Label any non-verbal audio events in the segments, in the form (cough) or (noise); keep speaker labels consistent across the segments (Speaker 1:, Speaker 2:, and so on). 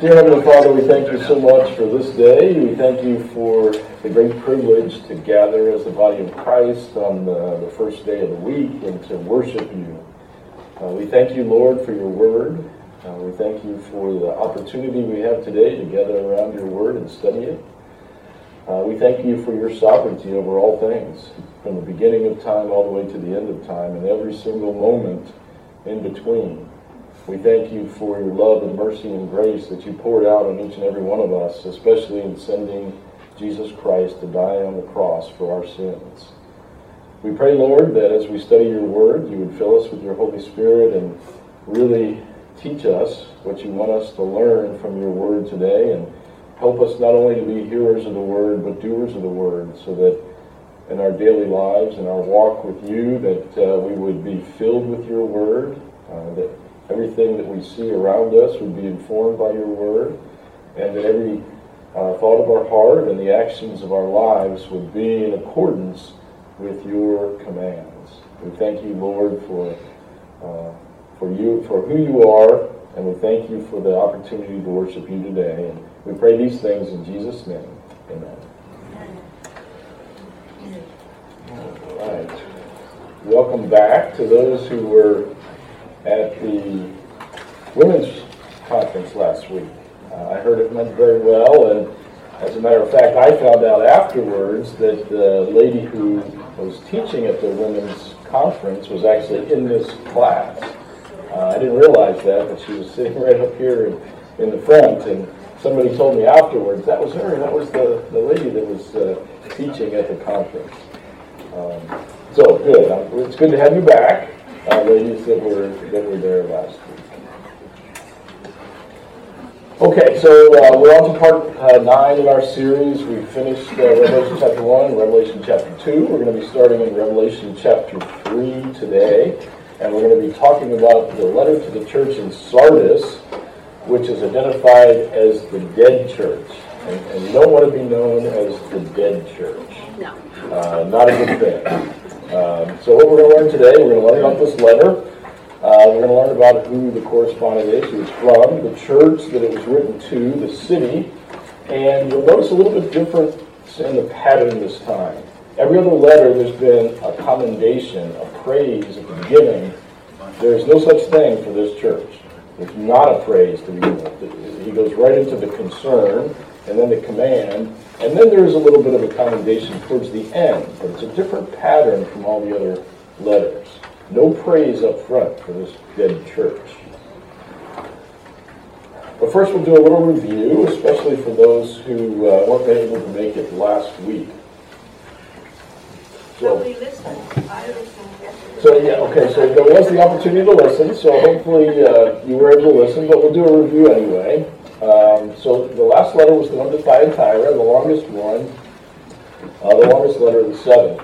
Speaker 1: Dear Heavenly Father, we thank you so much for this day. We thank you for the great privilege to gather as the body of Christ on the, the first day of the week and to worship you. Uh, we thank you, Lord, for your word. Uh, we thank you for the opportunity we have today to gather around your word and study it. Uh, we thank you for your sovereignty over all things, from the beginning of time all the way to the end of time, and every single moment in between. We thank you for your love and mercy and grace that you poured out on each and every one of us, especially in sending Jesus Christ to die on the cross for our sins. We pray, Lord, that as we study your word, you would fill us with your Holy Spirit and really teach us what you want us to learn from your word today and help us not only to be hearers of the word, but doers of the word, so that in our daily lives and our walk with you, that uh, we would be filled with your word, uh, that everything that we see around us would be informed by your word, and that every uh, thought of our heart and the actions of our lives would be in accordance with your commands. We thank you, Lord, for uh, for you for who you are, and we thank you for the opportunity to worship you today. And we pray these things in Jesus' name. Amen. All right. Welcome back to those who were at the women's conference last week. Uh, I heard it went very well, and as a matter of fact, I found out afterwards that the lady who was teaching at the women's conference was actually in this class. Uh, I didn't realize that, but she was sitting (laughs) right up here in, in the front, and somebody told me afterwards that was her. That was the, the lady that was uh, teaching at the conference. Um, so good. Uh, it's good to have you back, uh, ladies that were that were there last week. Okay, so uh, we're on to part uh, 9 in our series. We finished uh, Revelation chapter 1, Revelation chapter 2. We're going to be starting in Revelation chapter 3 today. And we're going to be talking about the letter to the church in Sardis, which is identified as the dead church. And, and you don't want to be known as the dead church.
Speaker 2: No.
Speaker 1: Uh, not a good thing. Um, so what we're going to learn today, we're going to learn about this letter. Uh, we're going to learn about who the correspondent is, who it's from, the church that it was written to, the city, and you'll notice a little bit different in the pattern this time. Every other letter, there's been a commendation, a praise at the beginning. There's no such thing for this church. There's not a praise to begin with. He goes right into the concern and then the command, and then there's a little bit of a commendation towards the end, but it's a different pattern from all the other letters. No praise up front for this dead church. But first, we'll do a little review, especially for those who uh, weren't able to make it last week.
Speaker 2: So we listened. I listened yesterday.
Speaker 1: So yeah, okay. So there was the opportunity to listen. So hopefully uh, you were able to listen. But we'll do a review anyway. Um, so the last letter was the one to Thyatira, the longest one, uh, the longest letter of the seven.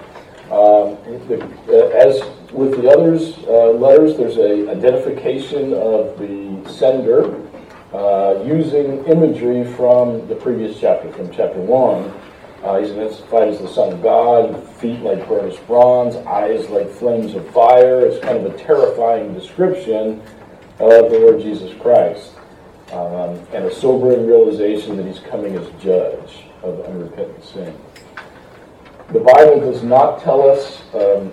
Speaker 1: Um, the, uh, as with the others uh, letters, there's a identification of the sender uh, using imagery from the previous chapter, from chapter one. Uh, he's identified as the Son of God, feet like burnished bronze, eyes like flames of fire. It's kind of a terrifying description of the Lord Jesus Christ, um, and a sobering realization that he's coming as judge of unrepentant sin. The Bible does not tell us um,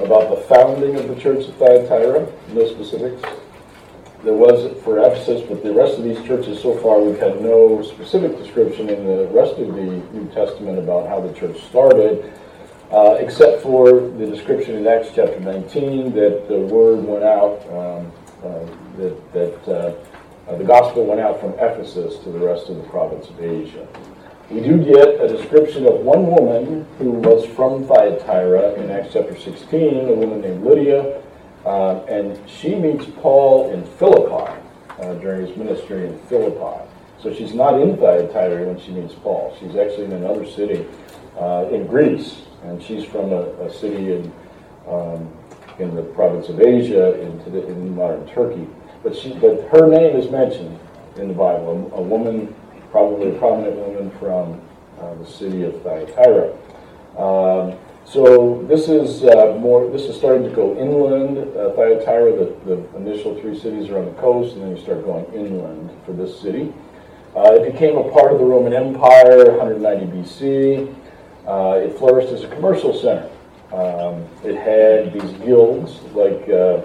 Speaker 1: about the founding of the church of Thyatira, no specifics. There was for Ephesus, but the rest of these churches so far, we've had no specific description in the rest of the New Testament about how the church started, uh, except for the description in Acts chapter 19 that the word went out, um, uh, that, that uh, the gospel went out from Ephesus to the rest of the province of Asia. We do get a description of one woman who was from Thyatira in Acts chapter 16, a woman named Lydia, uh, and she meets Paul in Philippi uh, during his ministry in Philippi. So she's not in Thyatira when she meets Paul. She's actually in another city uh, in Greece, and she's from a, a city in um, in the province of Asia in, in modern Turkey. But she, but her name is mentioned in the Bible. A, woman, probably a prominent woman from uh, the city of Thyatira. Um, so this is uh, more. This is starting to go inland. Uh, Thyatira, the, the initial three cities are on the coast, and then you start going inland for this city. Uh, it became a part of the Roman Empire, 190 BC. Uh, it flourished as a commercial center. Um, it had these guilds, like uh,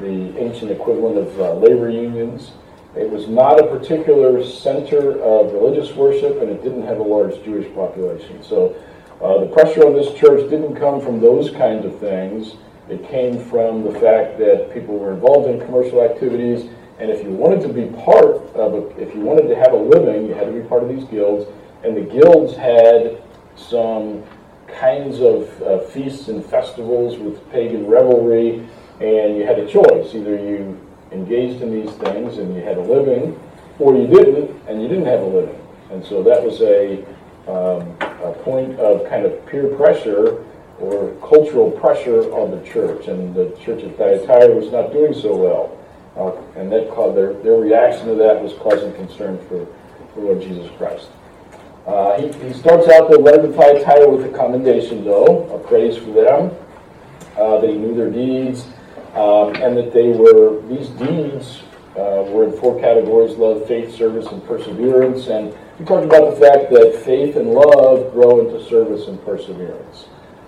Speaker 1: the ancient equivalent of uh, labor unions. It was not a particular center of religious worship, and it didn't have a large Jewish population. So uh, the pressure on this church didn't come from those kinds of things. It came from the fact that people were involved in commercial activities, and if you wanted to be part of a, if you wanted to have a living, you had to be part of these guilds, and the guilds had some kinds of uh, feasts and festivals with pagan revelry, and you had a choice. Either you engaged in these things and you had a living, or you didn't and you didn't have a living. And so that was a, um, a point of kind of peer pressure or cultural pressure on the church. And the church at Thyatira was not doing so well. Uh, and that caused their, their reaction to that was causing concern for, for Lord Jesus Christ. Uh, he, he starts out the letter to Thyatira with a commendation, though, a praise for them, uh, that he knew their deeds, um, and that they were, these deeds uh, were in four categories love, faith, service, and perseverance. And we talked about the fact that faith and love grow into service and perseverance.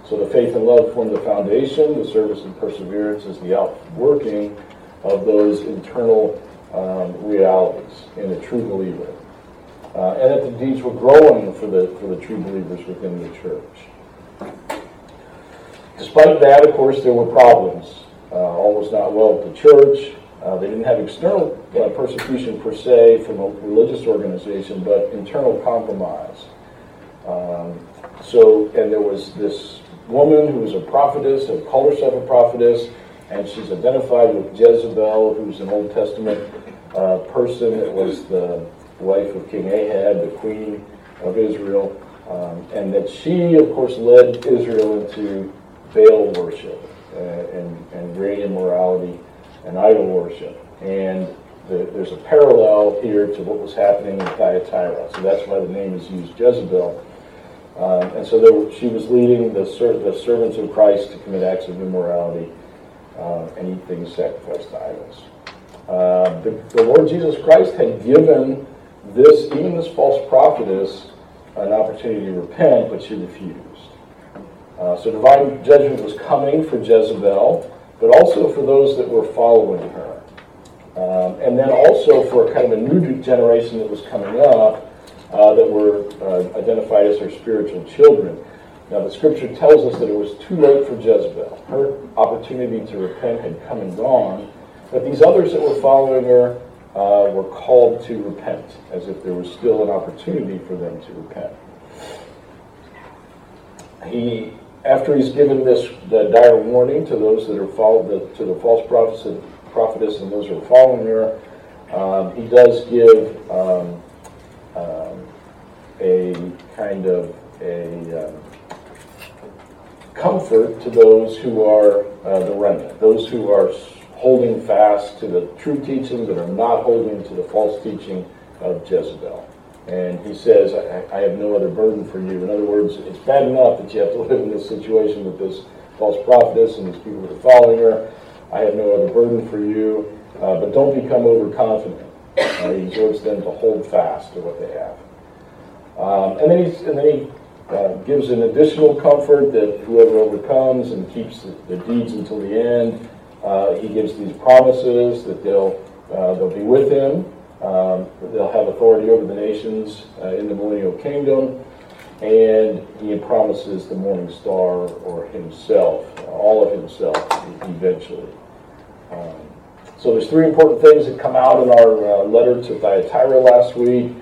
Speaker 1: So the faith and love form the foundation, the service and perseverance is the outworking of those internal um, realities in a true believer. Uh, and that the deeds were growing for the, for the true believers within the church. Despite that, of course, there were problems. Uh, all was not well at the church. Uh, they didn't have external uh, persecution per se from a religious organization, but internal compromise. Um, so, and there was this woman who was a prophetess, who called herself a prophetess, and she's identified with Jezebel, who's an Old Testament uh, person that was the wife of King Ahab, the queen of Israel, um, and that she, of course, led Israel into Baal worship and, and great immorality and idol worship. And the, there's a parallel here to what was happening in Thyatira. So that's why the name is used Jezebel. Um, and so she was leading the, ser- the servants of Christ to commit acts of immorality uh, and eat things sacrificed to idols. Uh, the, the Lord Jesus Christ had given this, even this false prophetess, an opportunity to repent, but she refused. Uh, so divine judgment was coming for Jezebel, but also for those that were following her. Um, and then also for kind of a new generation that was coming up uh, that were uh, identified as her spiritual children. Now, the scripture tells us that it was too late for Jezebel. Her opportunity to repent had come and gone, but these others that were following her uh, were called to repent, as if there was still an opportunity for them to repent. He, after he's given this the dire warning to those that are followed, the, to the false prophets and prophetess and those who are following her, um, he does give um, um, a kind of a um, comfort to those who are uh, the remnant, those who are holding fast to the true teaching, that are not holding to the false teaching of Jezebel. And he says, I, I, have no other burden for you. In other words, it's bad enough that you have to (laughs) live in this situation with this false prophetess and these people that are following her. I have no other burden for you. Uh, but don't become overconfident. Uh, he exhorts them to hold fast to what they have. Um, and then, he's, and then he uh, gives an additional comfort that whoever overcomes and keeps the, the deeds until the end uh, he gives these promises that they'll, uh, they'll be with him, um, they'll have authority over the nations uh, in the millennial kingdom, and he promises the morning star or himself, all of himself, eventually. Um, so there's three important things that come out in our uh, letter to Thyatira last week.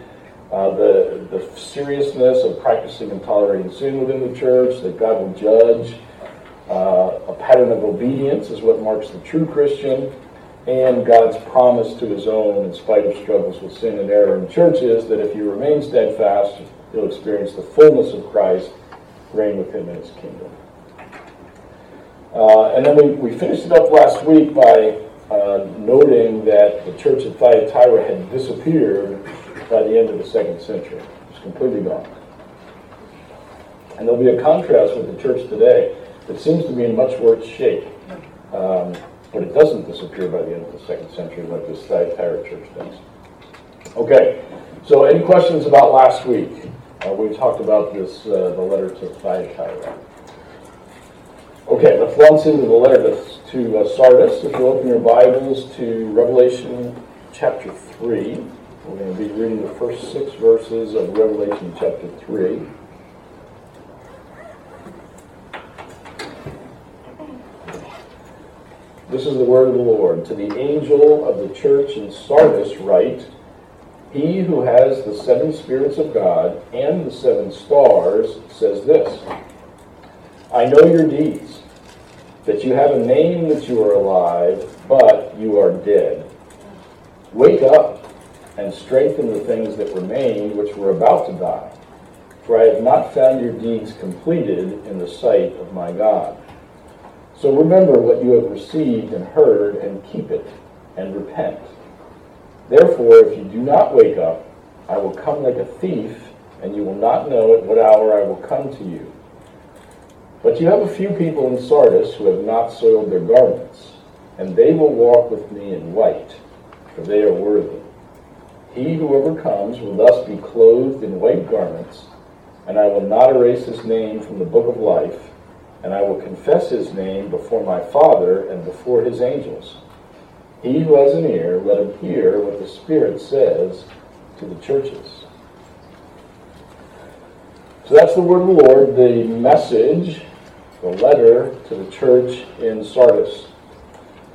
Speaker 1: Uh, the, the seriousness of practicing and tolerating sin within the church, that God will judge uh, a pattern of obedience is what marks the true Christian, and God's promise to his own in spite of struggles with sin and error in church, is that if you remain steadfast, you'll experience the fullness of Christ, reign with him in his kingdom. Uh, and then we, we finished it up last week by uh, noting that the church at Thyatira had disappeared by the end of the second century. It's completely gone. And there'll be a contrast with the church today. that seems to be in much worse shape. Um, but it doesn't disappear by the end of the second century like this Thyatira church does. Okay, So, any questions about last week? Uh, we talked about this, uh, the letter to Thyatira. Okay, let's launch into the letter to, to uh, Sardis. If you open your Bibles to Revelation chapter 3, we're going to be reading the first six verses of Revelation chapter 3. This is the word of the Lord. To the angel of the church in Sardis, write He who has the seven spirits of God and the seven stars says this I know your deeds, that you have a name that you are alive, but you are dead. Wake up and strengthen the things that remain, which were about to die. For I have not found your deeds completed in the sight of my God. So remember what you have received and heard, and keep it, and repent. Therefore, if you do not wake up, I will come like a thief, and you will not know at what hour I will come to you. But you have a few people in Sardis who have not soiled their garments, and they will walk with me in white, for they are worthy. He who overcomes will thus be clothed in white garments, and I will not erase his name from the book of life and I will confess his name before my Father and before his angels. He who has an ear, let him hear what the Spirit says to the churches. So that's the word of the Lord, the message, the letter to the church in Sardis.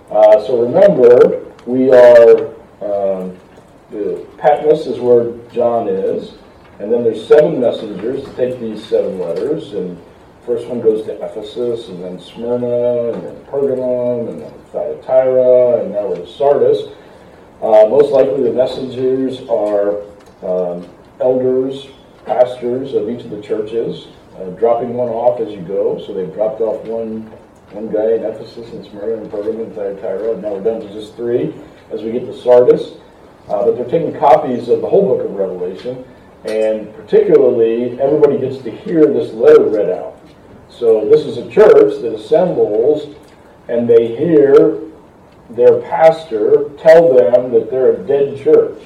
Speaker 1: Uh, so remember, we are, um, Patmos is where John is, and then there's seven messengers to take these seven letters, and First one goes to Ephesus, and then Smyrna, and then Pergamum, and then Thyatira, and now we're to Sardis. Uh, most likely the messengers are um, elders, pastors of each of the churches, uh, dropping one off as you go. So they've dropped off one, one guy in Ephesus, and Smyrna, and Pergamum, and Thyatira, and now we're down to just three as we get to Sardis. Uh, but they're taking copies of the whole book of Revelation, and particularly everybody gets to hear this letter read out. So this is a church that assembles and they hear their pastor tell them that they're a dead church.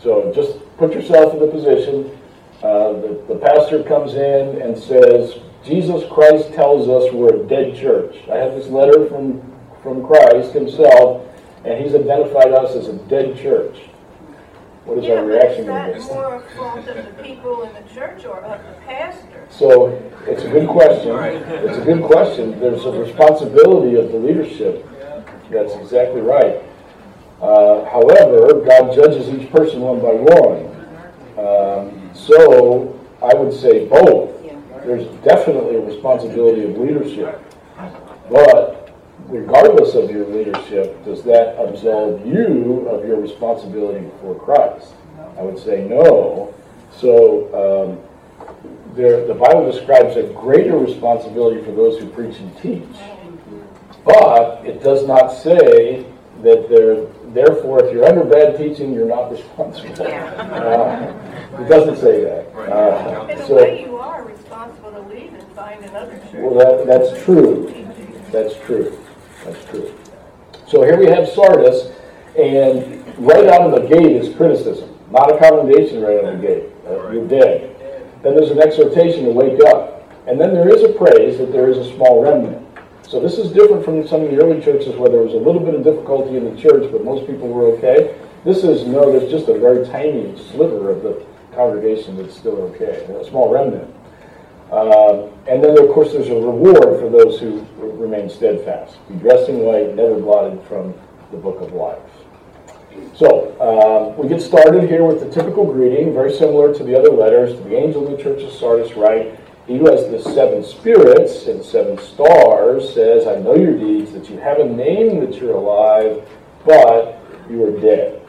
Speaker 1: So just put yourself in the position. Uh, the, the pastor comes in and says, Jesus Christ tells us we're a dead church. I have this letter from, from Christ himself, and he's identified us as a dead church. What is
Speaker 2: Yeah,
Speaker 1: our
Speaker 2: but
Speaker 1: reaction
Speaker 2: Is
Speaker 1: to
Speaker 2: that
Speaker 1: this?
Speaker 2: more a fault of the people in the church or of the pastor?
Speaker 1: So it's a good question. It's a good question. There's a responsibility of the leadership. That's exactly right. Uh, however, God judges each person one by one. Um, so I would say both. There's definitely a responsibility of leadership. But regardless of your leadership, does that absolve you of your responsibility before Christ? I would say no. So um, there, the Bible describes a greater responsibility for those who preach and teach. But it does not say that they're, therefore, if you're under bad teaching, you're not responsible. Uh, it doesn't say that. Uh,
Speaker 2: In a
Speaker 1: so,
Speaker 2: way, you are responsible to leave and find another
Speaker 1: well,
Speaker 2: church.
Speaker 1: that, that's true. That's true. That's true. So here we have Sardis, and right out of the gate is criticism, not a commendation right out of the gate. Uh, you're dead. Then there's an exhortation to wake up. And then there is a praise that there is a small remnant. So this is different from some of the early churches where there was a little bit of difficulty in the church, but most people were okay. This is, no, there's just a very tiny sliver of the congregation that's still okay, a small remnant. Um, and then, of course, there's a reward for those who remain steadfast. Be dressed in white, never blotted from the book of life. So, um, we get started here with the typical greeting, very similar to the other letters. To the angel of the church of Sardis, write, He who has the seven spirits and seven stars says, I know your deeds, that you have a name that you're alive, but you are dead.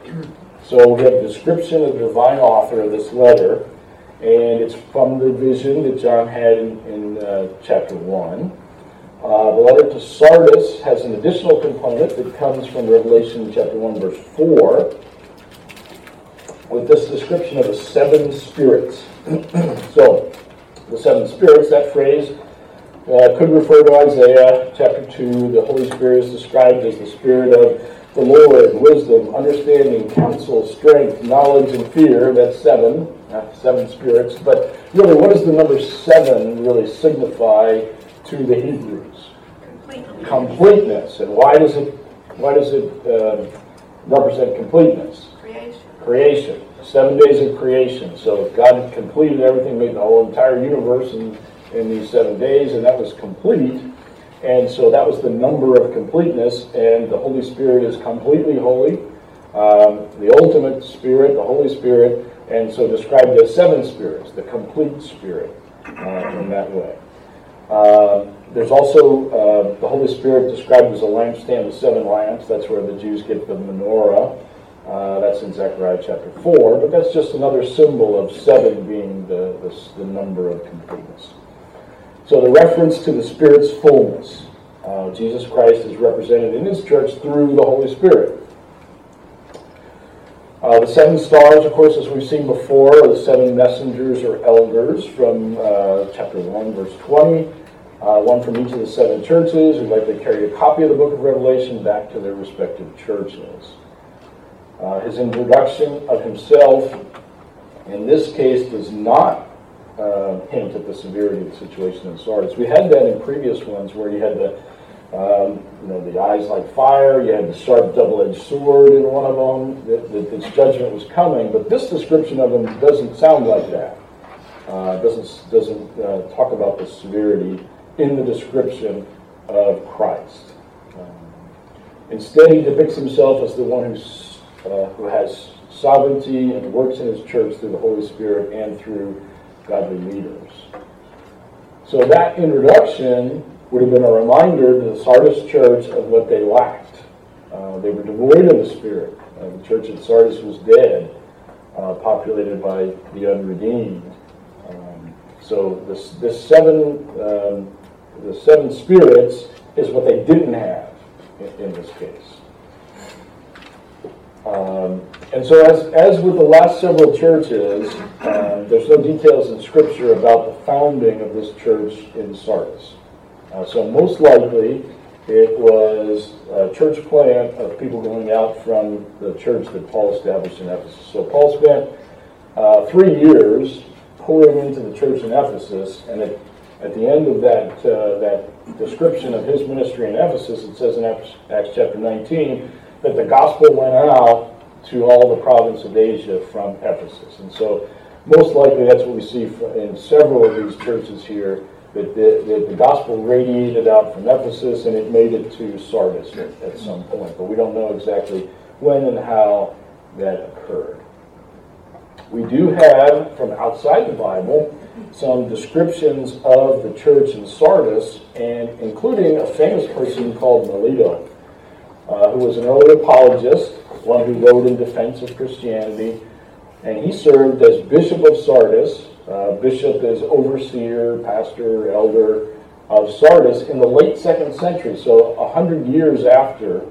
Speaker 1: So, we have a description of the divine author of this letter and it's from the vision that John had in, in uh, chapter 1. Uh, the letter to Sardis has an additional component that comes from Revelation chapter 1, verse 4, with this description of the seven spirits. (clears throat) so, the seven spirits, that phrase uh, could refer to Isaiah chapter 2. The Holy Spirit is described as the spirit of the Lord, wisdom, understanding, counsel, strength, knowledge, and fear. That's seven, not seven spirits. But really, what does the number seven really signify to the Hebrews?
Speaker 2: Completely.
Speaker 1: Completeness. And why does it why does it uh, represent completeness?
Speaker 2: Creation.
Speaker 1: Creation. Seven days of creation. So God completed everything, made the whole entire universe in, in these seven days, and that was complete. And so that was the number of completeness, and the Holy Spirit is completely holy, um, the ultimate Spirit, the Holy Spirit, and so described as seven spirits, the complete Spirit uh, in that way. Uh, there's also uh, the Holy Spirit described as a lampstand with seven lamps. That's where the Jews get the menorah. Uh, that's in Zechariah chapter 4, but that's just another symbol of seven being the, the, the number of completeness. So the reference to the Spirit's fullness. Uh, Jesus Christ is represented in his church through the Holy Spirit. Uh, the seven stars, of course, as we've seen before, are the seven messengers or elders from uh, chapter 1, verse 20. Uh, one from each of the seven churches who likely carry a copy of the book of Revelation back to their respective churches. Uh, his introduction of himself, in this case, does not uh, hint at the severity of the situation in Sardis. We had that in previous ones where you had the, um, you know, the eyes like fire, you had the sharp double-edged sword in one of them, that, that this judgment was coming, but this description of him doesn't sound like that. Uh, doesn't doesn't uh, talk about the severity in the description of Christ. Um, instead, he depicts himself as the one who's, uh, who has sovereignty and works in his church through the Holy Spirit and through godly leaders. So that introduction would have been a reminder to the Sardis church of what they lacked. Uh, they were devoid of the Spirit. Uh, the church at Sardis was dead, uh, populated by the unredeemed. Um, so this, this seven, um, the seven spirits is what they didn't have in, in this case. Um, and so, as, as with the last several churches, uh, there's no details in Scripture about the founding of this church in Sardis. Uh, so, most likely, it was a church plant of people going out from the church that Paul established in Ephesus. So, Paul spent uh, three years pouring into the church in Ephesus, and at, at the end of that, uh, that description of his ministry in Ephesus, it says in Acts chapter 19 that the gospel went out to all the province of Asia from Ephesus. And so, most likely, that's what we see in several of these churches here that the, that the gospel radiated out from Ephesus and it made it to Sardis at, at some point. But we don't know exactly when and how that occurred. We do have, from outside the Bible, some descriptions of the church in Sardis, and including a famous person called Melito uh, who was an early apologist, one who wrote in defense of Christianity, and he served as Bishop of Sardis. Uh, bishop is overseer, pastor, elder of Sardis in the late second century. So, a hundred years after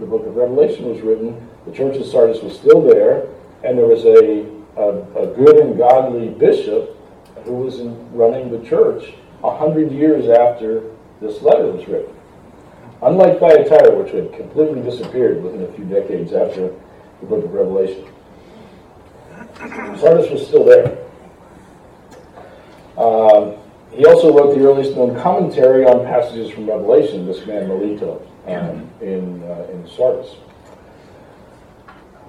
Speaker 1: the book of Revelation was written, the church of Sardis was still there, and there was a, a, a good and godly bishop who was in, running the church a hundred years after this letter was written. Unlike Thyatira, which had completely disappeared within a few decades after the book of Revelation, Sardis was still there. Um, he also wrote the earliest known commentary on passages from Revelation, this man Melito, um, in, uh, in Sardis.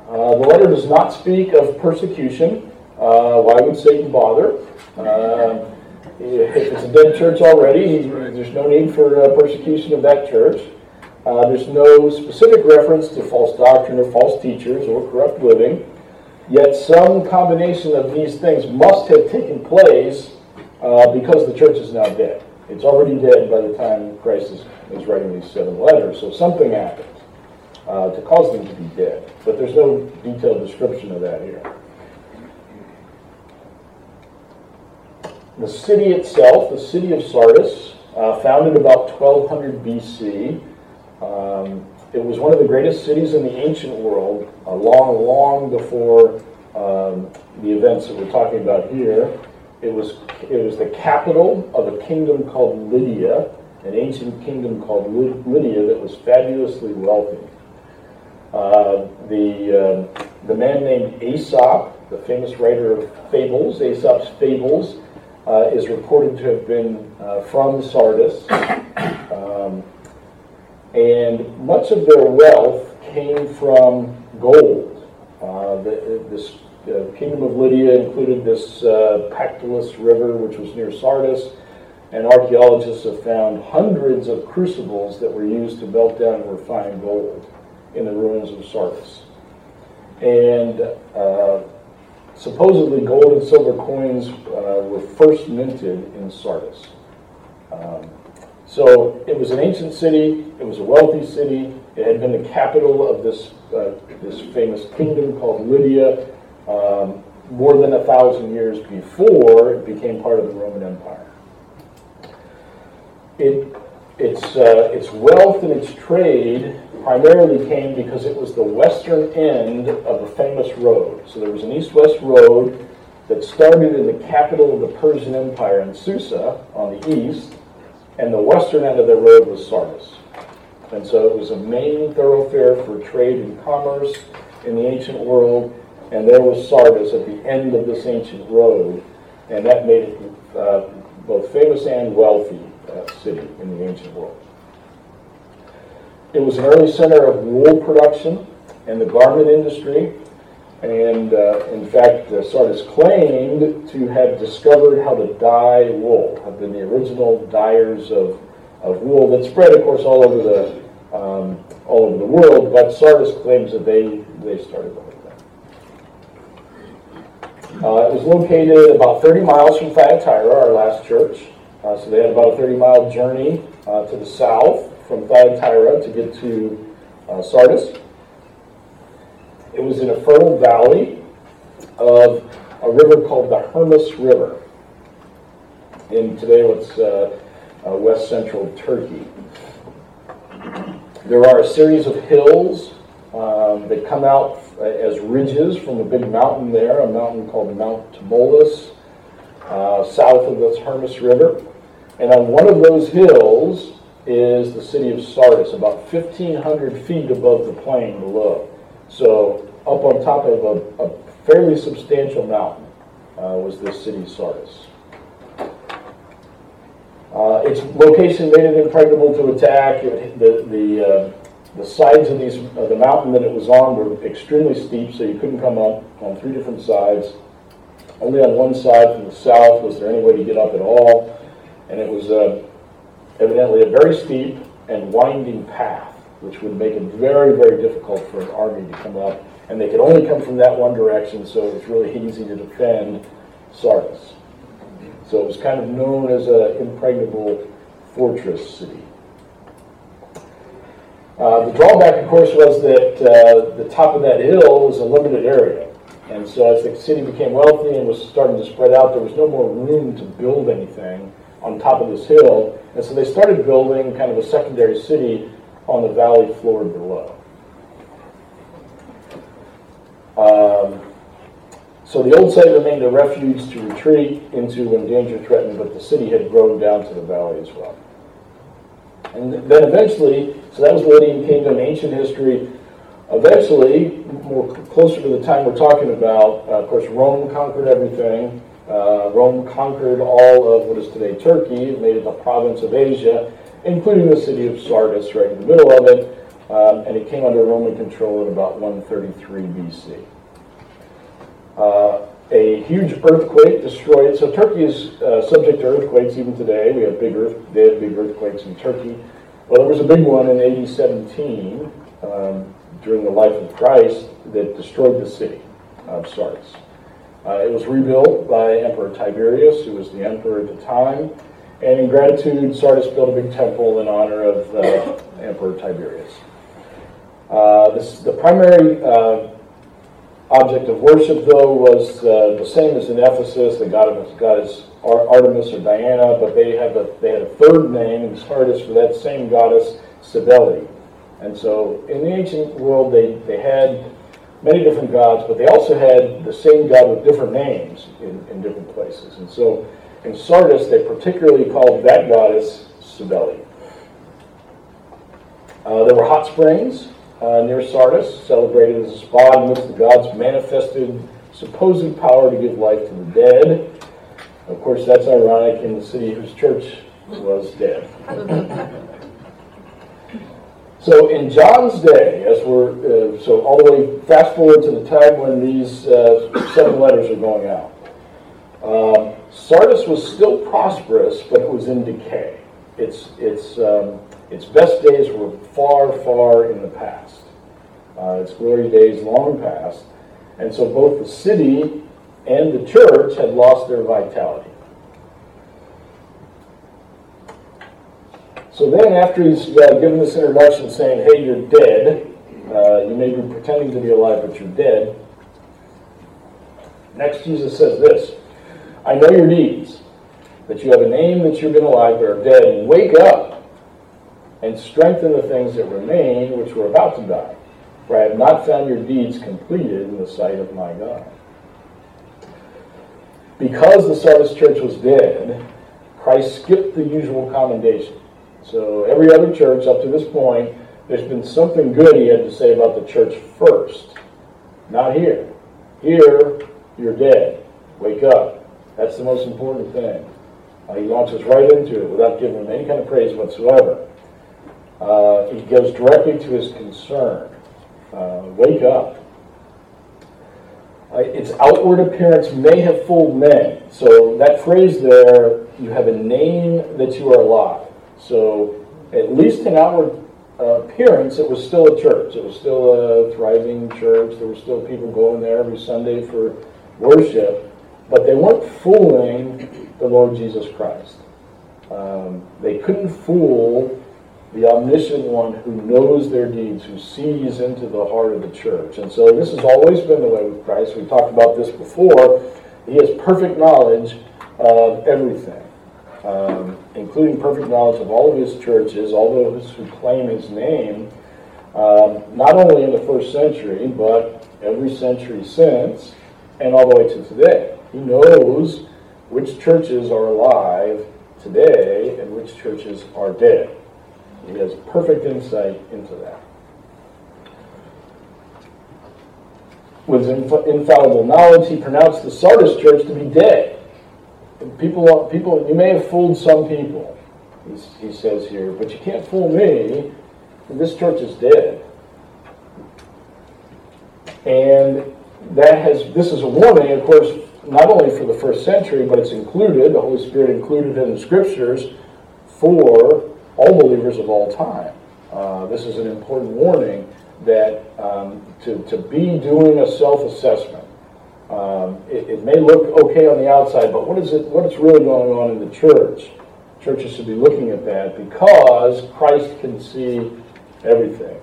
Speaker 1: Uh, the letter does not speak of persecution. Uh, why would Satan bother? Uh, if it's a dead church already, there's no need for uh, persecution of that church. Uh, there's no specific reference to false doctrine or false teachers or corrupt living. Yet some combination of these things must have taken place uh, because the church is now dead. It's already dead by the time Christ is, is writing these seven letters. So something happened uh, to cause them to be dead. But there's no detailed description of that here. The city itself, the city of Sardis, uh, founded about 1200 BC. Um, it was one of the greatest cities in the ancient world, uh, long, long before um, the events that we're talking about here. It was, it was the capital of a kingdom called Lydia, an ancient kingdom called Lydia that was fabulously wealthy. Uh, the, uh, the man named Aesop, the famous writer of fables, Aesop's Fables, uh, is reported to have been uh, from Sardis. (coughs) Um, and much of their wealth came from gold. Uh, the, this kingdom of Lydia included this uh, Pactolus River, which was near Sardis, and archaeologists have found hundreds of crucibles that were used to melt down and refine gold in the ruins of Sardis. And uh, supposedly gold and silver coins uh, were first minted in Sardis. Um, so it was an ancient city, it was a wealthy city, it had been the capital of this, uh, this famous kingdom called Lydia um, more than a thousand years before it became part of the Roman Empire. It, its, uh, its wealth and its trade primarily came because it was the western end of a famous road. So there was an east-west road that started in the capital of the Persian Empire in Susa on the east, and the western end of the road was Sardis. And so it was a main thoroughfare for trade and commerce in the ancient world, and there was Sardis at the end of this ancient road, and that made it uh, both famous and wealthy uh, city in the ancient world. It was an early center of wool production and the garment industry. And uh, in fact, uh, Sardis claimed to have discovered how to dye wool, have been the original dyers of, of wool that spread, of course, all over the um, all over the world. But Sardis claims that they they started the whole. Uh, it was located about 30 miles from Thyatira, our last church. Uh, so they had about a 30 mile journey uh, to the south from Thyatira to get to uh, Sardis. It was in a fertile valley of a river called the Hermus River in today what's uh, uh, west central Turkey. There are a series of hills um, that come out uh, as ridges from a big mountain there, a mountain called Mount Tmolus, uh, south of the Hermus River. And on one of those hills is the city of Sardis, about 1,500 feet above the plain below. So up on top of a, a fairly substantial mountain uh, was this city Sardis. Uh, its location made it impregnable to attack. It, the the, uh, the sides of these the mountain that it was on were extremely steep, so you couldn't come up on three different sides. Only on one side from the south was there any way to get up at all, and it was uh, evidently a very steep and winding path, which would make it very, very difficult for an army to come up. And they could only come from that one direction, so it was really easy to defend Sardis. So it was kind of known as an impregnable fortress city. Uh, the drawback, of course, was that uh, the top of that hill was a limited area. And so as the city became wealthy and was starting to spread out, there was no more room to build anything on top of this hill. And so they started building kind of a secondary city on the valley floor below. Um, so the old site remained a refuge to retreat into when danger threatened, but the city had grown down to the valley as well. And then eventually, so that was the Lydian kingdom, ancient history. Eventually, more closer to the time we're talking about, uh, of course, Rome conquered everything. Uh, Rome conquered all of what is today Turkey, made it the province of Asia, including the city of Sardis right in the middle of it, um, and it came under Roman control in about 133 BC. Uh, a huge earthquake destroyed. It. So Turkey is uh, subject to earthquakes even today. We have big earth, they big earthquakes in Turkey. Well, there was a big one in AD 17 um, during the life of Christ that destroyed the city of Sardis. Uh, it was rebuilt by Emperor Tiberius, who was the emperor at the time. And in gratitude, Sardis built a big temple in honor of uh, Emperor Tiberius. Uh, this, the primary uh, object of worship, though, was uh, the same as in Ephesus. The goddess, goddess Artemis or Diana, but they have a they had a third name in Sardis for that same goddess, Cybele. And so, in the ancient world, they, they had many different gods, but they also had the same god with different names in, in different places. And so in Sardis, they particularly called that goddess Cybele. Uh, there were hot springs uh, near Sardis, celebrated as a spot in which the gods manifested supposed power to give life to the dead. Of course, that's ironic in the city whose church was dead. (laughs) so in John's day, as we're uh, so all the way fast forward to the time when these uh, seven letters are going out, um, Sardis was still prosperous, but it was in decay. Its its um, its best days were far, far in the past. Uh, its glory days long past, and so both the city and the church had lost their vitality. So then, after he's uh, given this introduction saying, hey, you're dead, uh, you may be pretending to be alive, but you're dead. Next, Jesus says this I know your deeds, that you have a name that you've been alive are dead, wake up and strengthen the things that remain which were about to die. For I have not found your deeds completed in the sight of my God. Because the Sardis church was dead, Christ skipped the usual commendation. So every other church up to this point, there's been something good he had to say about the church first. Not here. Here, you're dead. Wake up. That's the most important thing. Uh, he launches right into it without giving them any kind of praise whatsoever. Uh, he goes directly to his concern. Uh, wake up. Uh, its outward appearance may have fooled men. So that phrase there, you have a name that you are alive. So, at least in outward uh, appearance, it was still a church. It was still a thriving church. There were still people going there every Sunday for worship. But they weren't fooling the Lord Jesus Christ. Um, they couldn't fool the omniscient one who knows their deeds, who sees into the heart of the church. And so this has always been the way with Christ. We talked about this before. He has perfect knowledge of everything um, including perfect knowledge of all of his churches, all those who claim his name, um, not only in the first century, but every century since, and all the way to today. He knows which churches are alive today and which churches are dead. He has perfect insight into that. With infallible knowledge, he pronounced the Sardis church to be dead people, people, you may have fooled some people, he says here, but you can't fool me. This church is dead. And that has, this is a warning, of course, not only for the first century, but it's included, the Holy Spirit included in the scriptures for all believers of all time. Uh, this is an important warning that um, to, to be doing a self assessment um, it, it, may look okay on the outside, but what is it? What is really going on in the church? Churches should be looking at that because Christ can see everything.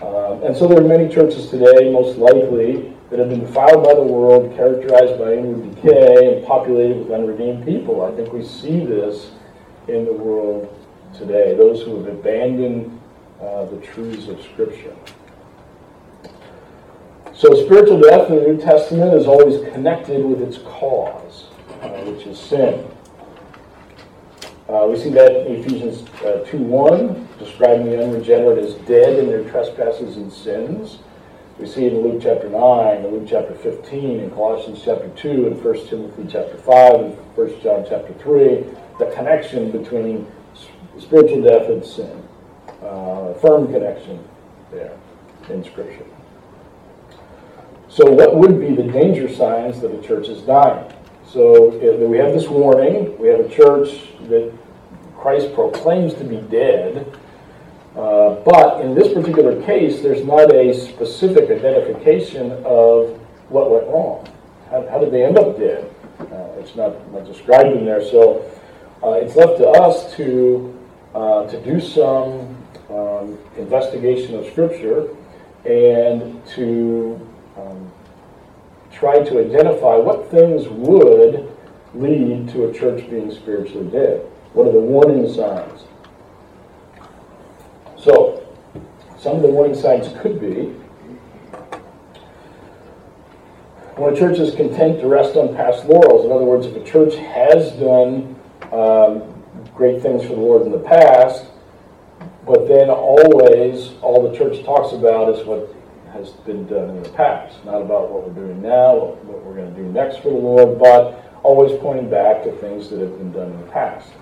Speaker 1: Um, and so there are many churches today, most likely, that have been defiled by the world, characterized by inward decay, and populated with unredeemed people. I think we see this in the world today. Those who have abandoned uh, the truths of Scripture. So spiritual death in the New Testament is always connected with its cause, uh, which is sin. Uh, we see that in Ephesians uh, 2.1, describing the unregenerate as dead in their trespasses and sins. We see it in Luke chapter 9, in Luke chapter 15, in Colossians chapter 2, in 1 Timothy chapter 5, and 1 John chapter 3, the connection between spiritual death and sin. Uh, firm connection there in Scripture. So, what would be the danger signs that a church is dying? So, we have this warning. We have a church that Christ proclaims to be dead. Uh, but in this particular case, there's not a specific identification of what went wrong. How, how did they end up dead? Uh, it's not, not, described in there. So, uh, it's left to us to, uh, to do some um, investigation of Scripture and to um, try to identify what things would lead to a church being spiritually dead. What are the warning signs? So, some of the warning signs could be when a church is content to rest on past laurels. In other words, if a church has done um, great things for the Lord in the past, But then always, all the church talks about is what has been done in the past, not about what we're doing now, what we're going to do next for the Lord, but always pointing back to things that have been done in the past.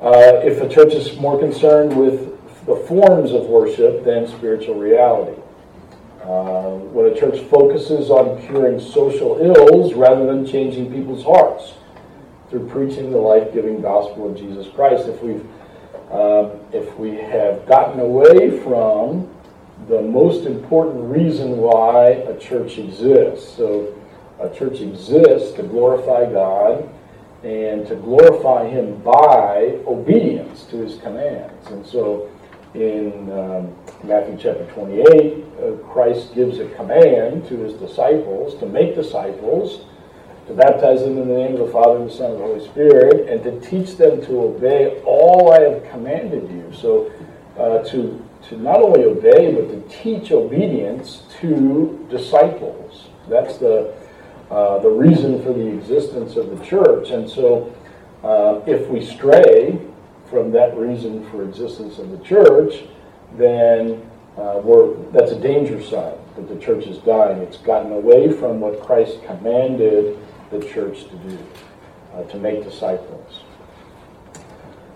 Speaker 1: Uh, if a church is more concerned with the forms of worship than spiritual reality. Uh, when a church focuses on curing social ills rather than changing people's hearts through preaching the life-giving gospel of Jesus Christ, if we've um, if we have gotten away from the most important reason why a church exists. So, a church exists to glorify God and to glorify Him by obedience to His commands. And so, in um, Matthew chapter 28, uh, Christ gives a command to His disciples to make disciples to baptize them in the name of the Father, and the Son, and the Holy Spirit, and to teach them to obey all I have commanded you. So, uh, to, to not only obey, but to teach obedience to disciples. That's the, uh, the reason for the existence of the church. And so, uh, if we stray from that reason for existence of the church, then uh, that's a danger sign that the church is dying. It's gotten away from what Christ commanded the church to do, uh, to make disciples,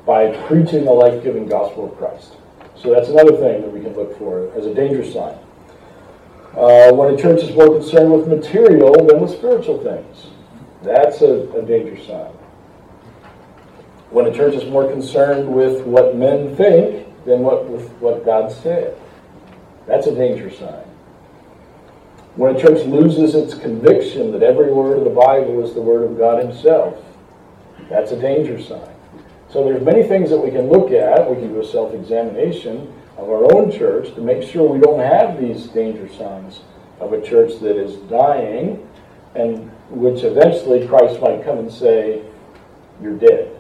Speaker 1: by preaching the life giving gospel of Christ. So that's another thing that we can look for as a danger sign. Uh, when a church is more concerned with material than with spiritual things, that's a, a danger sign. When a church is more concerned with what men think than what with what God said, that's a danger sign. When a church loses its conviction that every word of the Bible is the word of God Himself, that's a danger sign. So there's many things that we can look at. We can do a self-examination of our own church to make sure we don't have these danger signs of a church that is dying and which eventually Christ might come and say, you're dead.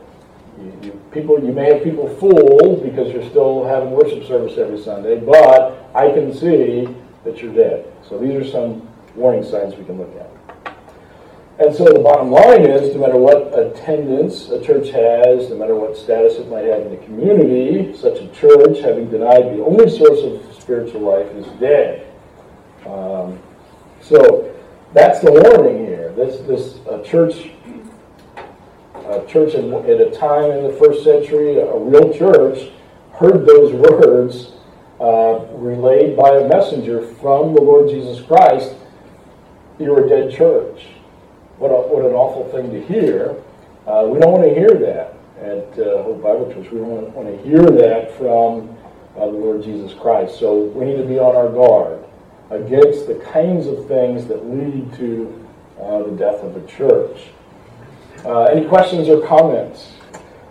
Speaker 1: You, people, you may have people fooled because you're still having worship service every Sunday, but I can see that you're dead. So these are some warning signs we can look at. And so the bottom line is no matter what attendance a church has, no matter what status it might have in the community, such a church, having denied the only source of spiritual life, is dead. Um, so that's the warning here. This, this a church, a church in, at a time in the first century, a real church, heard those words uh, relayed by a messenger from the Lord Jesus Christ, you're a dead church. What, a, what an awful thing to hear. Uh, we don't want to hear that at uh, Hope Bible Church. We don't want to hear that from uh, the Lord Jesus Christ. So we need to be on our guard against the kinds of things that lead to uh, the death of a church. Uh, any questions or comments?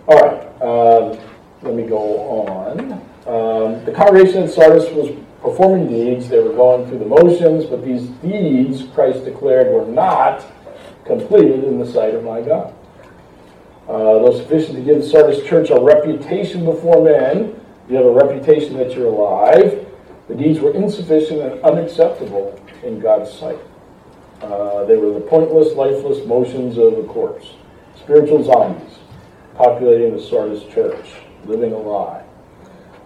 Speaker 1: All right, um, let me go on. Um, the congregation at Sardis was performing deeds. They were going through the motions, but these deeds, Christ declared, were not completed in the sight of my God. Uh, though sufficient to give the Sardis church a reputation before men, you have a reputation that you're alive. The deeds were insufficient and unacceptable in God's sight. Uh, they were the pointless, lifeless motions of a corpse, spiritual zombies populating the Sardis church, living a lie.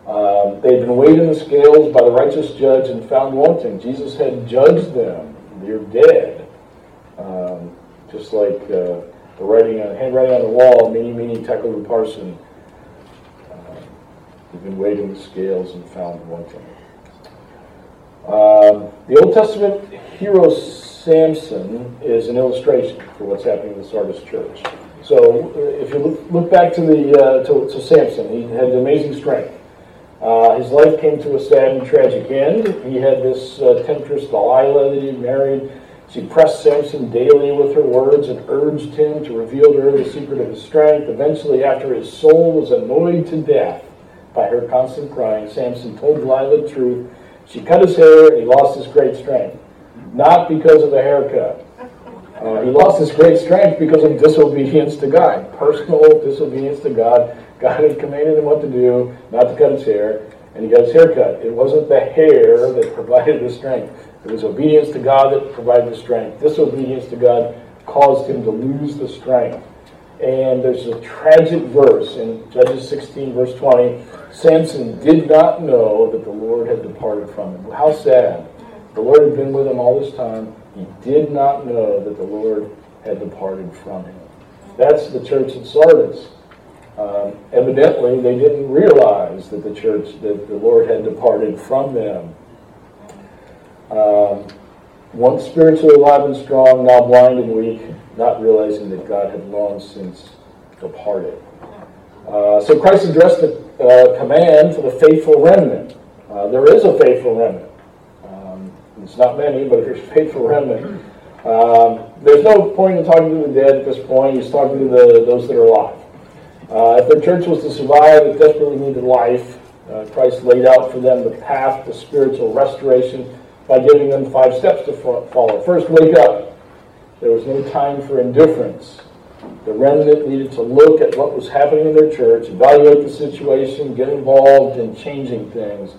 Speaker 1: Um, they'd been weighed in the scales by the righteous judge and found wanting. Jesus had judged them. You're dead. Um, just like uh, the writing, on, handwriting on the wall, mene, mene, tekel upharsin. Uh, they've been weighed in the scales and found wanting. Um, the Old Testament hero Samson is an illustration for what's happening in the Sardis church. So, uh, if you look, look back to the uh, to, to Samson, he had amazing strength. Uh, his life came to a sad and tragic end. He had this uh, temptress Delilah that he married. She pressed Samson daily with her words and urged him to reveal to her the secret of his strength. Eventually, after his soul was annoyed to death by her constant crying, Samson told Delilah the truth. She cut his hair and he lost his great strength. Not because of the haircut. Uh, he lost his great strength because of disobedience to God, personal disobedience to God. God had commanded him what to do, not to cut his hair, and he got his hair cut. It wasn't the hair that provided the strength. It was obedience to God that provided the strength. Disobedience to God caused him to lose the strength And there's a tragic verse in Judges 16, verse 20. Samson did not know that the Lord had departed from him. How sad. The Lord had been with him all this time. He did not know that the Lord had departed from him. That's the church at Sardis. Um, evidently, they didn't realize that the church, that the Lord had departed from them. Um, once spiritually alive and strong, now blind and weak, not realizing that God had long since departed. Uh, so Christ addressed the uh, command to the faithful remnant. Uh, there is a faithful remnant. It's not many, but there's faithful remnant. Um, there's no point in talking to the dead at this point. He's talking to the, those that are alive. Uh, if the church was to survive, it desperately needed life. Uh, Christ laid out for them the path to spiritual restoration by giving them five steps to follow. First, wake up. There was no time for indifference. The remnant needed to look at what was happening in their church, evaluate the situation, get involved in changing things,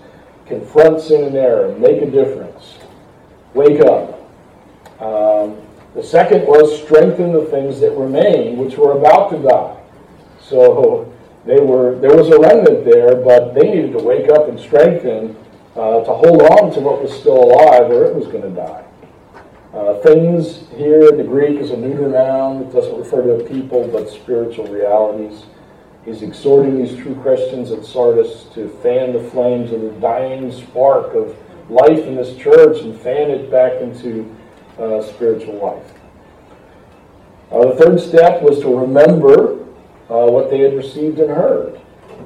Speaker 1: confront sin and error, make a difference. Wake up. Um, the second was strengthen the things that remain, which were about to die. So they were there was a remnant there, but they needed to wake up and strengthen uh, to hold on to what was still alive, or it was going to die. Uh, things here in the Greek is a neuter noun. It doesn't refer to people, but spiritual realities. He's exhorting these true Christians at Sardis to fan the flames of the dying spark of life in this church and fan it back into uh, spiritual life. Uh, the third step was to remember uh, what they had received and heard.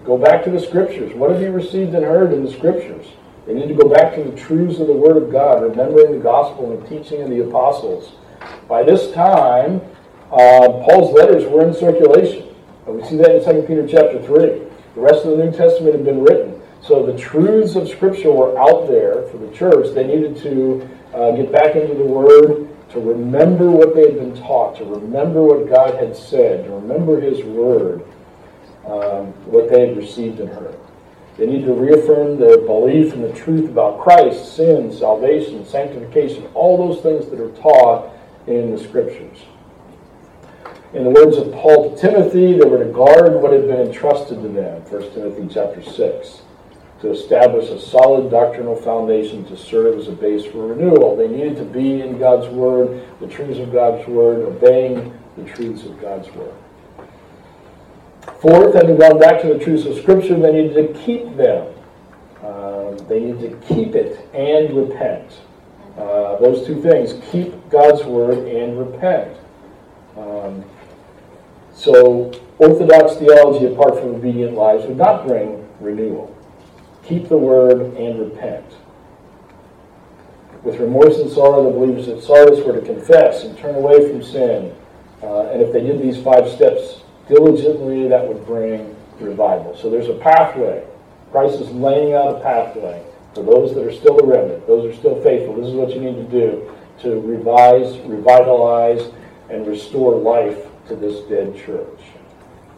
Speaker 1: Go back to the scriptures. What have you received and heard in the scriptures? They need to go back to the truths of the Word of God, remembering the gospel and the teaching of the apostles. By this time, uh, Paul's letters were in circulation. And we see that in 2 Peter chapter 3. The rest of the New Testament had been written. So the truths of Scripture were out there for the church. They needed to uh, get back into the Word, to remember what they had been taught, to remember what God had said, to remember His Word, um, what they had received and heard. They need to reaffirm their belief in the truth about Christ, sin, salvation, sanctification, all those things that are taught in the Scriptures. In the words of Paul to Timothy, they were to guard what had been entrusted to them, 1 Timothy chapter 6, to establish a solid doctrinal foundation to serve as a base for renewal. They needed to be in God's Word, the truths of God's Word, obeying the truths of God's Word. Fourth, having gone back to the truths of Scripture, they needed to keep them. Um, they need to keep it and repent. Uh, those two things keep God's word and repent. Um, so, orthodox theology, apart from obedient lives, would not bring renewal. Keep the word and repent. With remorse and sorrow, the believers at Sardis were to confess and turn away from sin. Uh, and if they did these five steps diligently, that would bring revival. So there's a pathway. Christ is laying out a pathway for those that are still the remnant, those are still faithful. This is what you need to do to revise, revitalize, and restore life to this dead church.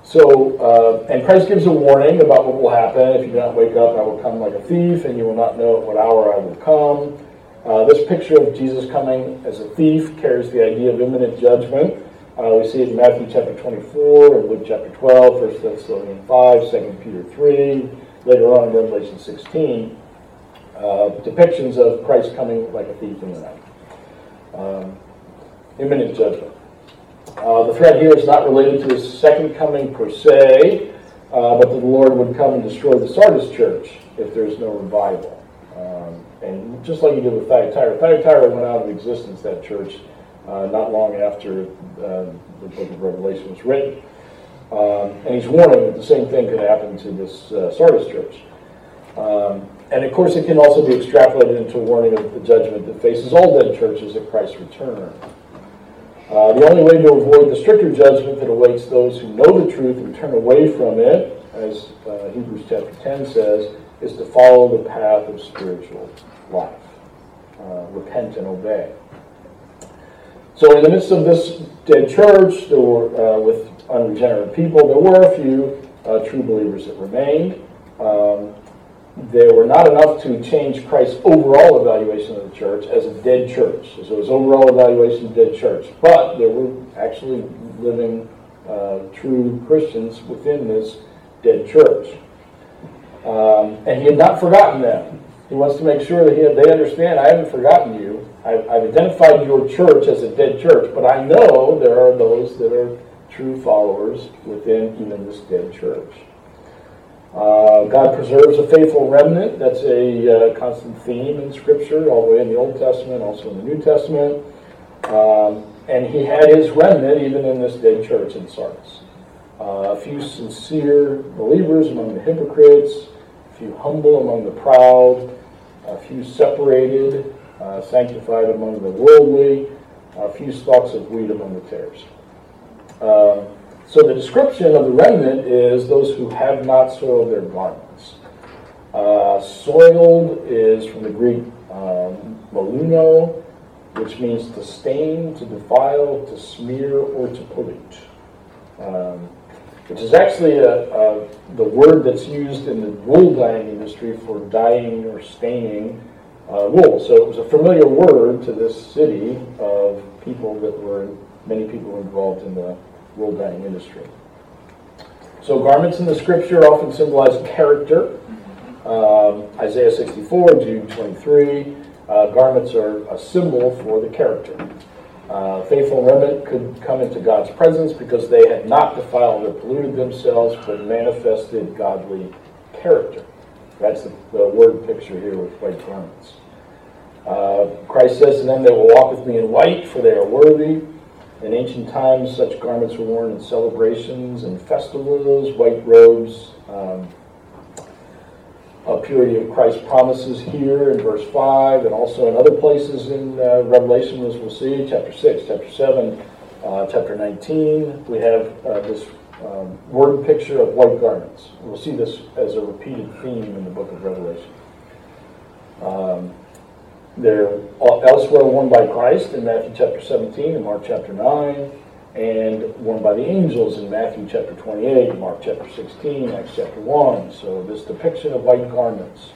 Speaker 1: So, uh, and Christ gives a warning about what will happen. If you do not wake up, I will come like a thief, and you will not know at what hour I will come. Uh, this picture of Jesus coming as a thief carries the idea of imminent judgment. Uh, we see it in Matthew chapter 24, and Luke chapter 12, 1 Thessalonians 5, 2 Peter 3, later on in Revelation 16, uh, depictions of Christ coming like a thief in the night. Um, imminent judgment. Uh, the threat here is not related to his second coming per se, uh, but that the Lord would come and destroy the Sardis church if there's no revival. Um, and just like he did with Thyatira, Thyatira went out of existence, that church, uh, not long after uh, the book of Revelation was written. Um, and he's warning that the same thing could happen to this uh, Sardis church. Um, and of course, it can also be extrapolated into a warning of the judgment that faces all dead churches at Christ's return. Uh, the only way to avoid the stricter judgment that awaits those who know the truth and turn away from it, as uh, Hebrews chapter 10 says, is to follow the path of spiritual life. Uh, repent and obey. So, in the midst of this dead church, there were, uh, with unregenerate people, there were a few uh, true believers that remained. Um, there were not enough to change Christ's overall evaluation of the church as a dead church. So his overall evaluation, dead church. But there were actually living uh, true Christians within this dead church. Um, and he had not forgotten them. He wants to make sure that he, they understand I haven't forgotten you. I've, I've identified your church as a dead church, but I know there are those that are true followers within even this dead church. Uh, God preserves a faithful remnant. That's a uh, constant theme in Scripture, all the way in the Old Testament, also in the New Testament. Um, and he had his remnant even in this dead church in Sardis. Uh, a few sincere believers among the hypocrites, a few humble among the proud, a few separated, uh, sanctified among the worldly, a few stalks of wheat among the tares. Uh, so the description of the remnant is those who have not soiled their garments. Uh, soiled is from the Greek um, maluno, which means to stain, to defile, to smear, or to pollute. Um, which is actually a, a, the word that's used in the wool dyeing industry for dyeing or staining uh, wool. So it was a familiar word to this city of people that were, many people involved in the wool dyeing industry. So garments in the scripture often symbolize character. Um, Isaiah 64, Jude 23. Uh, garments are a symbol for the character. Uh, faithful remnant could come into God's presence because they had not defiled or polluted themselves, but manifested godly character. That's the, the word picture here with white garments. Uh, Christ says to them, They will walk with me in white, for they are worthy. In ancient times, such garments were worn in celebrations and festivals, white robes. Um, a purity of Christ promises here in verse 5 and also in other places in uh, Revelation, as we'll see, chapter 6, chapter 7, uh, chapter 19. We have uh, this um, word picture of white garments. We'll see this as a repeated theme in the book of Revelation. Um, they're elsewhere worn by Christ in Matthew chapter 17 and Mark chapter 9, and worn by the angels in Matthew chapter 28, Mark chapter 16, Acts chapter 1. So, this depiction of white garments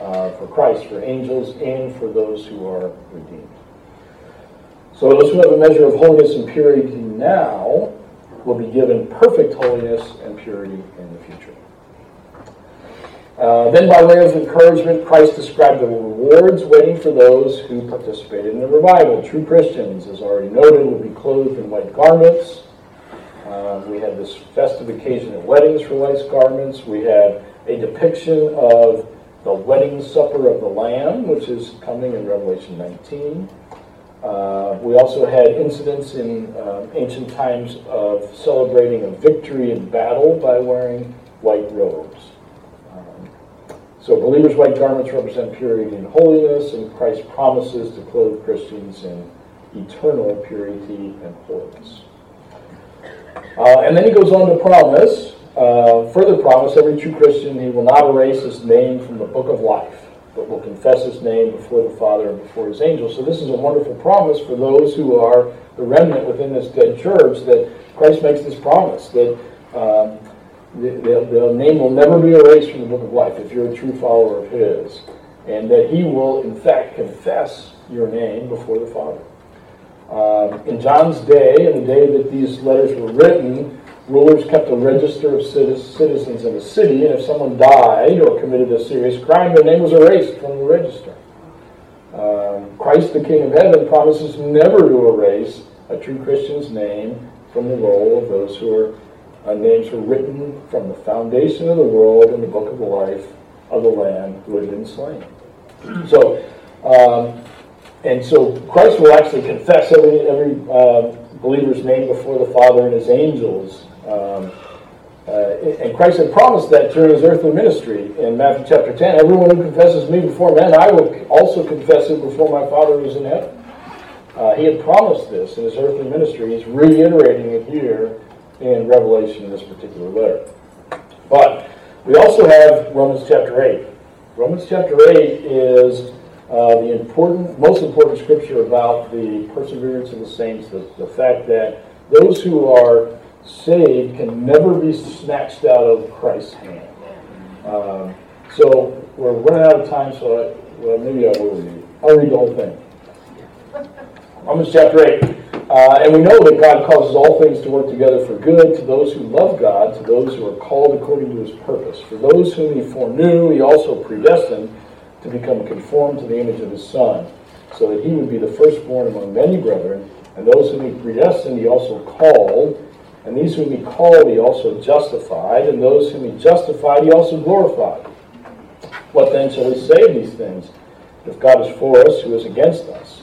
Speaker 1: uh, for Christ, for angels, and for those who are redeemed. So, those who have a measure of holiness and purity now will be given perfect holiness and purity in the future. Uh, then, by way of encouragement, Christ described the rewards waiting for those who participated in the revival. True Christians, as already noted, will be clothed in white garments. Uh, we have this festive occasion at weddings for white garments. We have a depiction of the wedding supper of the Lamb, which is coming in Revelation 19. Uh, we also had incidents in uh, ancient times of celebrating a victory in battle by wearing white robes. So believers' white garments represent purity and holiness, and Christ promises to clothe Christians in eternal purity and holiness. Uh, and then he goes on to promise, uh, further promise, every true Christian, he will not erase his name from the book of life, but will confess his name before the Father and before his angels. So this is a wonderful promise for those who are the remnant within this dead church that Christ makes this promise that um, the, the, name will never be erased from the book of life if you're a true follower of His, and that He will, in fact, confess your name before the Father. Um, in John's day, in the day that these letters were written, rulers kept a register of citizens in a city, and if someone died or committed a serious crime, their name was erased from the register. Um, Christ, the King of Heaven, promises never to erase a true Christian's name from the roll of those who are our names were written from the foundation of the world in the book of the life of the Lamb who had been slain. So, um, and so Christ will actually confess every, every uh, believer's name before the Father and his angels. Um, uh, and Christ had promised that during his earthly ministry in Matthew chapter 10 everyone who confesses me before men, I will also confess it before my Father who is in heaven. Uh, he had promised this in his earthly ministry. He's reiterating it here in Revelation in this particular letter. But we also have Romans chapter 8. Romans chapter 8 is uh, the important, most important scripture about the perseverance of the saints, the, the fact that those who are saved can never be snatched out of Christ's hand. Um, so we're running out of time, so I, well, maybe I will read. I'll read the whole thing. Romans chapter 8. Uh, and we know that God causes all things to work together for good to those who love God, to those who are called according to his purpose. For those whom he foreknew, he also predestined to become conformed to the image of his Son, so that he would be the firstborn among many brethren. And those whom he predestined, he also called. And these whom he called, he also justified. And those whom he justified, he also glorified. What then shall we say of these things? If God is for us, who is against us?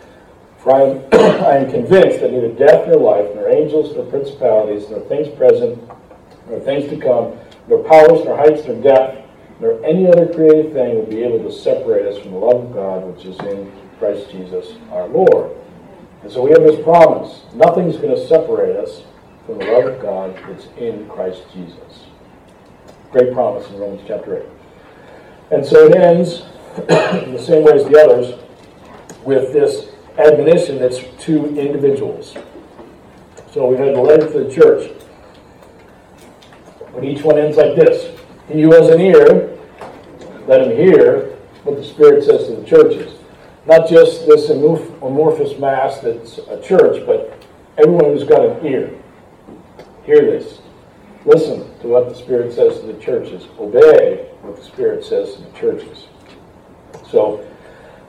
Speaker 1: For I am, I am convinced that neither death nor life, nor angels, nor principalities, nor things present, nor things to come, nor powers, nor heights, nor depth, nor any other created thing will be able to separate us from the love of God which is in Christ Jesus our Lord. And so we have this promise nothing's going to separate us from the love of God that's in Christ Jesus. Great promise in Romans chapter 8. And so it ends (coughs) in the same way as the others with this admonition that's to individuals. So we had the letter to the church. But each one ends like this He who has an ear, let him hear what the Spirit says to the churches. Not just this amorphous mass that's a church, but everyone who's got an ear. Hear this. Listen to what the Spirit says to the churches. Obey what the Spirit says to the churches. So,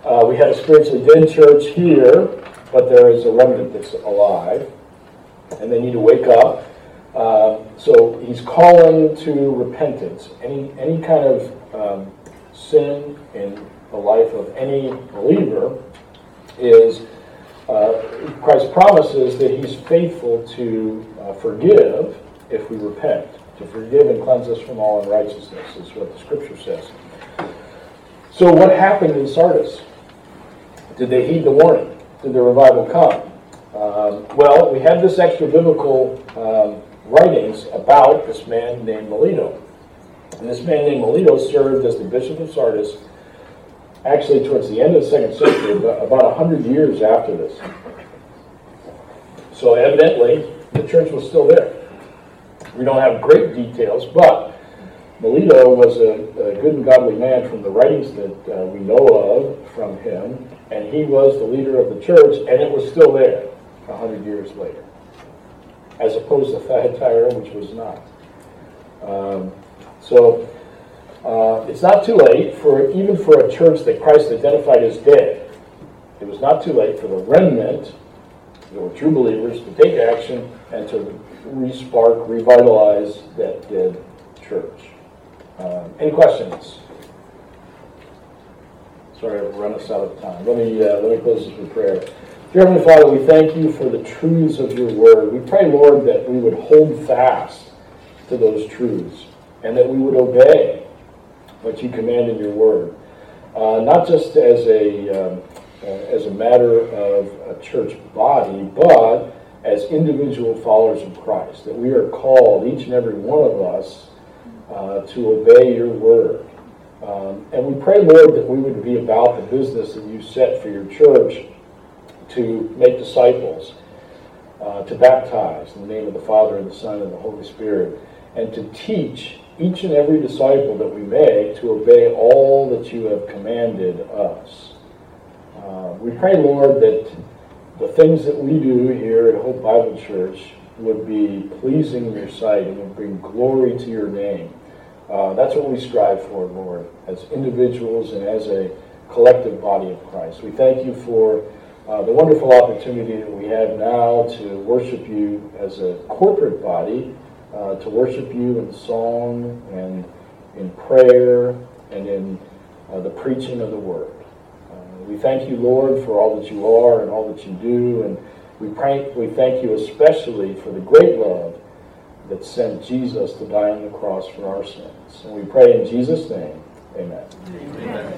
Speaker 1: uh, we have a spiritually dead church here, but there is a remnant that's alive, and they need to wake up. Uh, so he's calling to repentance. Any any kind of um, sin in the life of any believer is uh, Christ promises that He's faithful to uh, forgive if we repent, to forgive and cleanse us from all unrighteousness, is what the Scripture says. So, what happened in Sardis? Did they heed the warning? Did the revival come? Um, well, we have this extra biblical um, writings about this man named Melito. And this man named Melito served as the bishop of Sardis actually towards the end of the second century, about 100 years after this. So evidently, the church was still there. We don't have great details, but Melito was a, a good and godly man from the writings that uh, we know of from him, and he was the leader of the church, and it was still there a 100 years later, as opposed to Thyatira, which was not. Um, so uh, it's not too late for even for a church that Christ identified as dead. It was not too late for the remnant, were true believers, to take action and to respark, revitalize that dead church. Um, any questions? Sorry, I've run us out of time. Let me uh, let me close this with prayer. Dear Heavenly Father, we thank you for the truths of your word. We pray, Lord, that we would hold fast to those truths and that we would obey what you command in your word. Uh, not just as a, um, uh, as a matter of a church body, but as individual followers of Christ, that we are called, each and every one of us, uh, to obey your word. Um, and we pray, Lord, that we would be about the business that you set for your church to make disciples, uh, to baptize in the name of the Father, and the Son, and the Holy Spirit, and to teach each and every disciple that we make to obey all that you have commanded us. Uh, we pray, Lord, that the things that we do here at Hope Bible Church would be pleasing in your sight and would bring glory to your name. Uh, that's what we strive for, Lord, as individuals and as a collective body of Christ. We thank you for uh, the wonderful opportunity that we have now to worship you as a corporate body uh, to worship you in song and in prayer and in uh, the preaching of the word. Uh, we thank you, Lord, for all that you are and all that you do, and we pray, we thank you especially for the great love that sent Jesus to die on the cross for our sins. And we pray in Jesus' name, amen. amen.